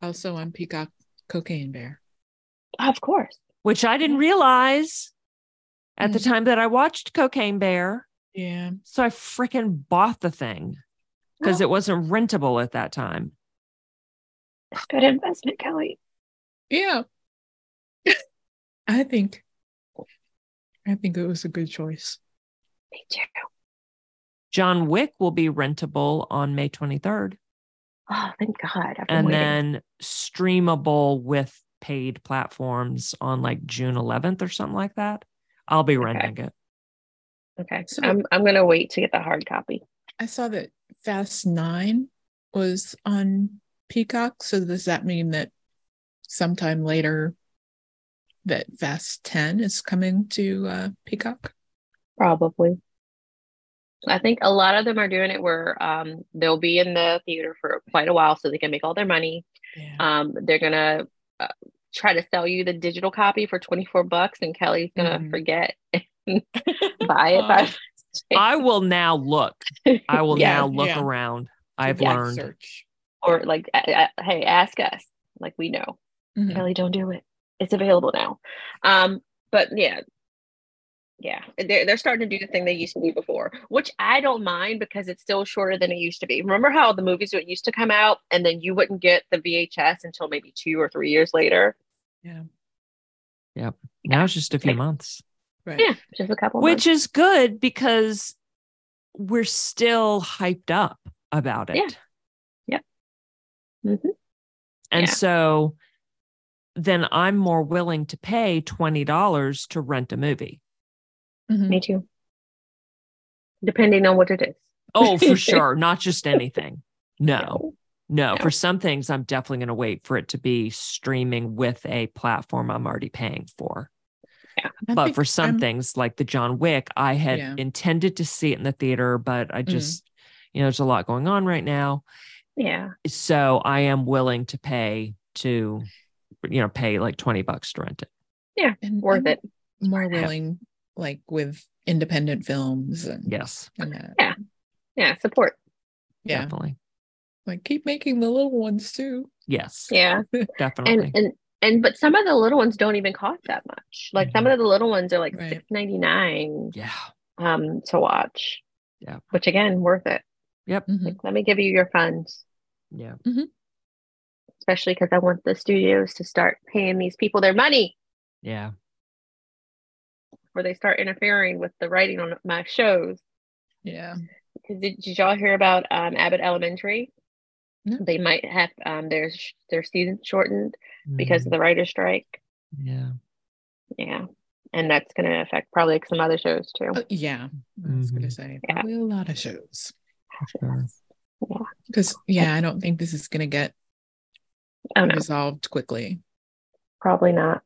Also on Peacock Cocaine Bear. Of course. Which I didn't realize at the Mhm. time that I watched Cocaine Bear. Yeah. So I freaking bought the thing because it wasn't rentable at that time. Good investment, Kelly. Yeah. I think I think it was a good choice. Me too. John Wick will be rentable on May 23rd Oh, thank God. I've been and waiting. then streamable with paid platforms on like June 11th or something like that. I'll be Okay. renting it. okay. So- I'm I'm gonna wait to get the hard copy. I saw that Fast Nine was on Peacock. So does that mean that sometime later that Fast 10 is coming to uh, Peacock? Probably. I think a lot of them are doing it where um, they'll be in the theater for quite a while so they can make all their money. Yeah. Um, they're gonna uh, try to sell you the digital copy for 24 bucks, and Kelly's gonna Mhm. forget and buy it. By I will now look. I will Yeah, now look yeah. around. I've Yeah, learned. Search. or like, a- a- hey, ask us. Like we know. Mhm. Kelly, don't do it. It's available now. Um, but yeah, yeah, they're they're starting to do the thing they used to do before, which I don't mind because it's still shorter than it used to be. Remember how the movies would used to come out and then you wouldn't get the VHS until maybe two or three years later? Yeah. Yep. Now it's just a few months, Right. Yeah, just a couple. which is good because we're still hyped up about it. Yeah. Yep. Mhm. And Yeah. so then I'm more willing to pay $20 to rent a movie. Mhm. me too. Depending on what it is. Oh, for sure. Not just anything. No, no. No. For some things, I'm definitely going to wait for it to be streaming with a platform I'm already paying for. I but think for some I'm- things like the John Wick, I had Yeah. intended to see it in the theater, but I Mhm. just, you know, there's a lot going on right now. Yeah. So I am willing to pay to, you know, pay like 20 bucks to rent it. and Worth I'm it. More worth it. willing, like with independent films and, Yes, and. Yeah. Yeah. Support. Yeah. definitely. Like keep making the little ones too. Yes, Yeah. definitely. and and and but some of the little ones don't even cost that much like some of the little ones are like Right. six ninety nine yeah. um to watch Yeah. which again worth it Yep. Mhm. like let me give you your funds Yeah. Especially because i want the studios to start paying these people their money Yeah. before they start interfering with the writing on my shows Yeah. because did, did y'all hear about um abbott elementary No. they might have um their their season shortened because Mhm. of the writer's strike yeah. yeah and that's going to affect probably some other shows too Uh, yeah. I was gonna Mhm. say Yeah. a lot of shows. Sure. Because yeah, I don't think this is gonna get oh no resolved quickly. Probably not.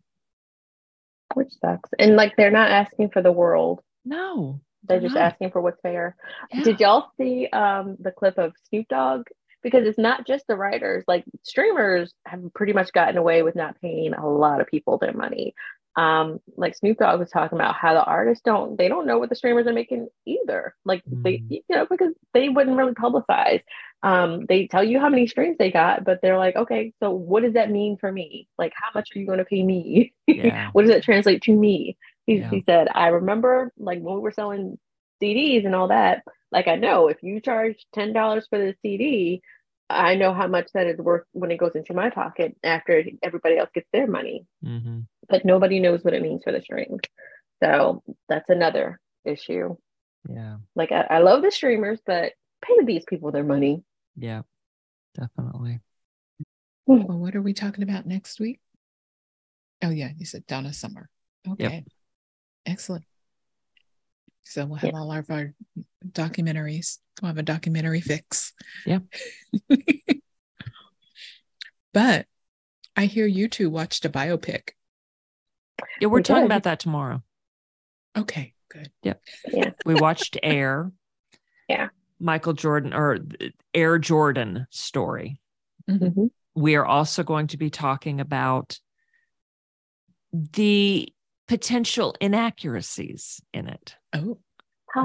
Which sucks. And like they're not asking for the world. No. They're just not. asking for what's fair. Yeah. Did y'all see um the clip of Snoop Dogg? Because it's not just the writers, like streamers have pretty much gotten away with not paying a lot of people their money. Um, like Snoop Dogg was talking about how the artists don't they don't know what the streamers are making either. Like they Mhm. you know, because they wouldn't really publicize. Um, they tell you how many streams they got, but they're like, okay, so what does that mean for me? Like how much are you going to pay me? Yeah. what does that translate to me? He, Yeah. he said, I remember like when we were selling CDs and all that, like I know if you charge ten dollars for the CD, I know how much that is worth when it goes into my pocket after everybody else gets their money. hmm But nobody knows what it means for the streams. So that's another issue. Yeah. Like I, I love the streamers, but pay these people their money. Yeah. Definitely. Hmm. Well, what are we talking about next week? Oh yeah, you said Donna Summer. Okay. Excellent. So we'll have all of our documentaries. We'll have a documentary fix. Yeah. but I hear you two watched a biopic. Yeah, we're We talking did. about that tomorrow. Okay, good. Yep. Yeah. we watched Air. Yeah. Michael Jordan or Air Jordan story. Mhm. We are also going to be talking about the potential inaccuracies in it, Oh.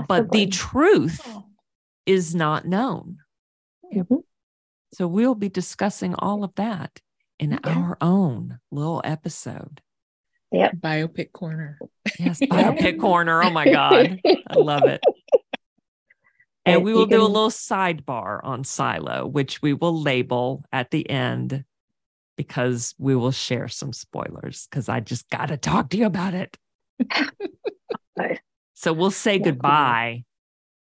but the truth is not known. Mhm. So we'll be discussing all of that in Okay. our own little episode. Biopic corner. Yes, Biopic Corner. Oh my God. I love it. And And we will do a little sidebar on Silo, which we will label at the end because we will share some spoilers because I just got to talk to you about it. So we'll say Yeah, goodbye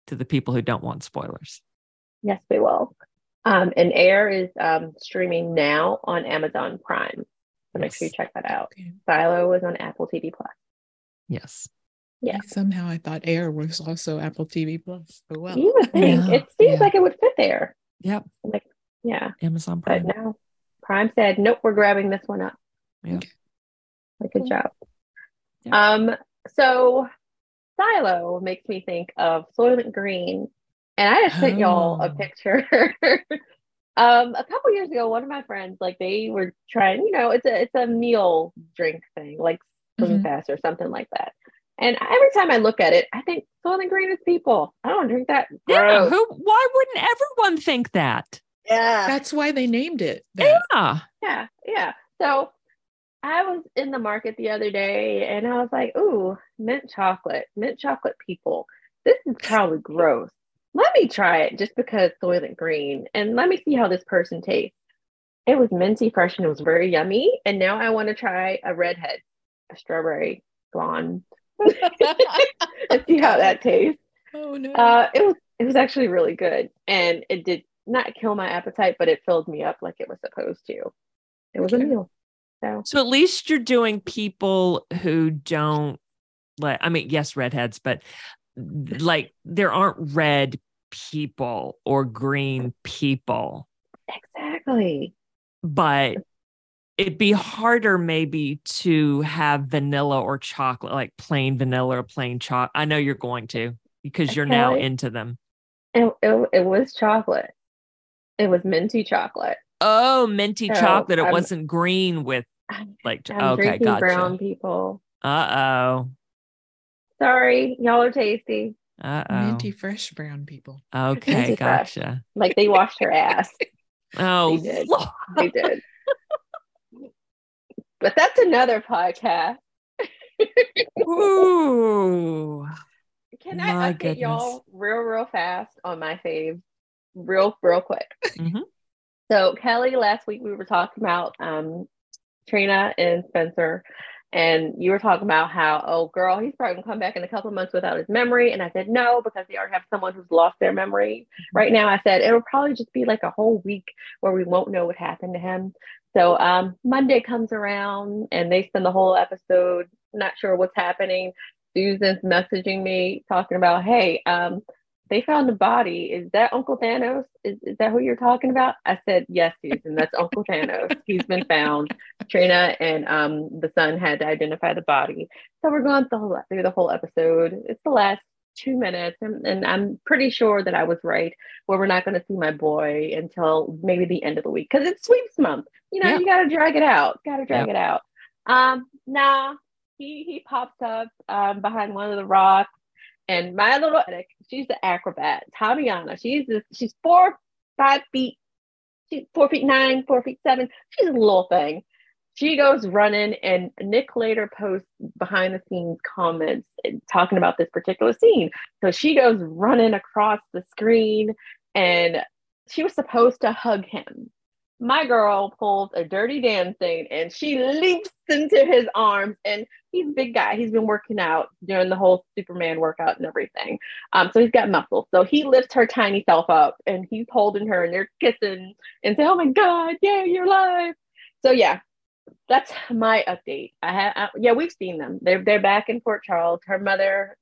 to the people who don't want spoilers. Yes, we will. Um, and Air is um, streaming now on Amazon Prime. So make sure you check that out. Okay. Silo is on Apple TV Plus. Yes. Yeah. Somehow I thought Air was also Apple TV Plus. Oh well. you would think yeah, it seems yeah. like it would fit there. Yep. Like, yeah, Amazon but Prime. no. Prime said, nope, we're grabbing this one up. Yeah. Okay. Like, good job. Yeah. Um, so Silo makes me think of Soylent Green. And I just sent y'all a Oh. picture. um, a couple years ago, one of my friends, like they were trying, you know, it's a it's a meal drink thing, like Slim Mhm. Fast or something like that. And every time I look at it, I think Soylent Green is people. I don't drink that. Yeah. Who? Why wouldn't everyone think that? Yeah. That's why they named it that. Yeah. Yeah, yeah. So I was in the market the other day and I was like, ooh, mint chocolate, mint chocolate people. This is probably gross. Let me try it just because Soylent Green and let me see how this person tastes. It was minty fresh and it was very yummy. And now I want to try a redhead, a strawberry blonde, and see how that tastes. Oh no. Uh, it was it was actually really good, and it did not kill my appetite, but it filled me up like it was supposed to. It was a meal. So So at least you're doing people who don't like. I mean, yes, redheads, but like there aren't red people or green people. exactly. but it'd be harder maybe to have vanilla or chocolate, like plain vanilla or plain chocolate. I know you're going to because you're now into them. It, it, it was chocolate. It was minty chocolate. Oh, minty So, chocolate. It I'm- wasn't green with like, I'm okay, gotcha. brown people. Uh oh. Sorry, y'all are tasty. Uh oh. Minty fresh brown people. Okay, Minty fresh. gotcha. Like they washed their ass. Oh, They did. They did. but that's another podcast. Ooh. Can My I update goodness. y'all real, real fast on my fave? Real, real quick. Mhm. So Kelly, last week we were talking about um Trina and Spencer, and you were talking about how, oh girl, he's probably gonna come back in a couple of months without his memory. And I said no, because they already have someone who's lost their memory. Right now, I said it'll probably just be like a whole week where we won't know what happened to him. So um Monday comes around and they spend the whole episode not sure what's happening. Susan's messaging me talking about, hey, um, they found the body. Is that Uncle Thanos? Is, is that who you're talking about? I said, yes, Susan, that's Uncle Thanos. He's been found. Trina and um, the son had to identify the body. So we're going through the whole, through the whole episode. It's the last two minutes, and, and I'm pretty sure that I was right, where we're not going to see my boy until maybe the end of the week because it's sweeps month. You know, Yeah. you got to drag it out. Got to drag Yep. it out. Um, nah, he he pops up um, behind one of the rocks. And my little she's the acrobat, Tabyana. She's she's four, five feet, she's four feet nine, four feet seven. She's a little thing. She goes running, and Nick later posts behind the scenes comments eh, talking about this particular scene. So she goes running across the screen, and she was supposed to hug him. My girl pulls a dirty dancing and she leaps into his arms. And he's a big guy. He's been working out during the whole Superman workout and everything. Um, so he's got muscles. So he lifts her tiny self up and he's holding her and they're kissing and say, "Oh my God, yeah, you're alive." So yeah, that's my update. I have, I, yeah, we've seen them. They're they're back in Port Charles. Her mother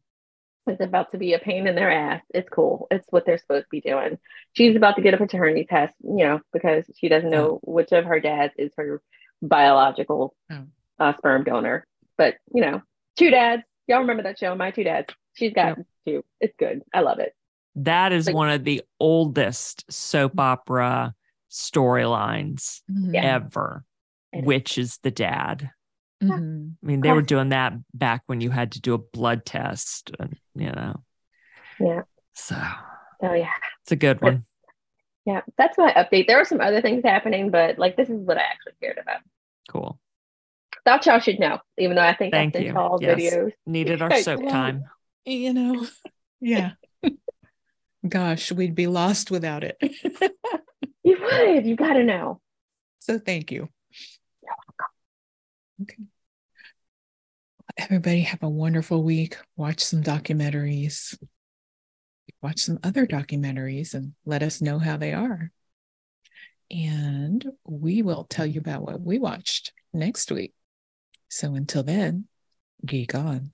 is about to be a pain in their ass. It's cool. It's what they're supposed to be doing. She's about to get a paternity test, you know, because she doesn't know which of her dads is her biological Oh. uh, sperm donor. But you know, two dads. Y'all remember that show, My Two Dads? She's got two. It's good. I love it. That is Like- one of the oldest soap opera storylines Mhm. Yeah. ever, which is the dad. Mhm. I mean, they were doing that back when you had to do a blood test, and you know. Yeah. So So yeah, it's a good one. yeah. That's my update. There were some other things happening, but like this is what I actually cared about. Cool. Thought y'all should know, even though I think Thank I sent you. y'all Yes. videos. Needed our soap well, time. You know, yeah. Gosh, we'd be lost without it. You would. You got to know. so thank you. You're welcome. Okay. Everybody have a wonderful week. Watch some documentaries. Watch some other documentaries and let us know how they are. And we will tell you about what we watched next week. So until then, geek on.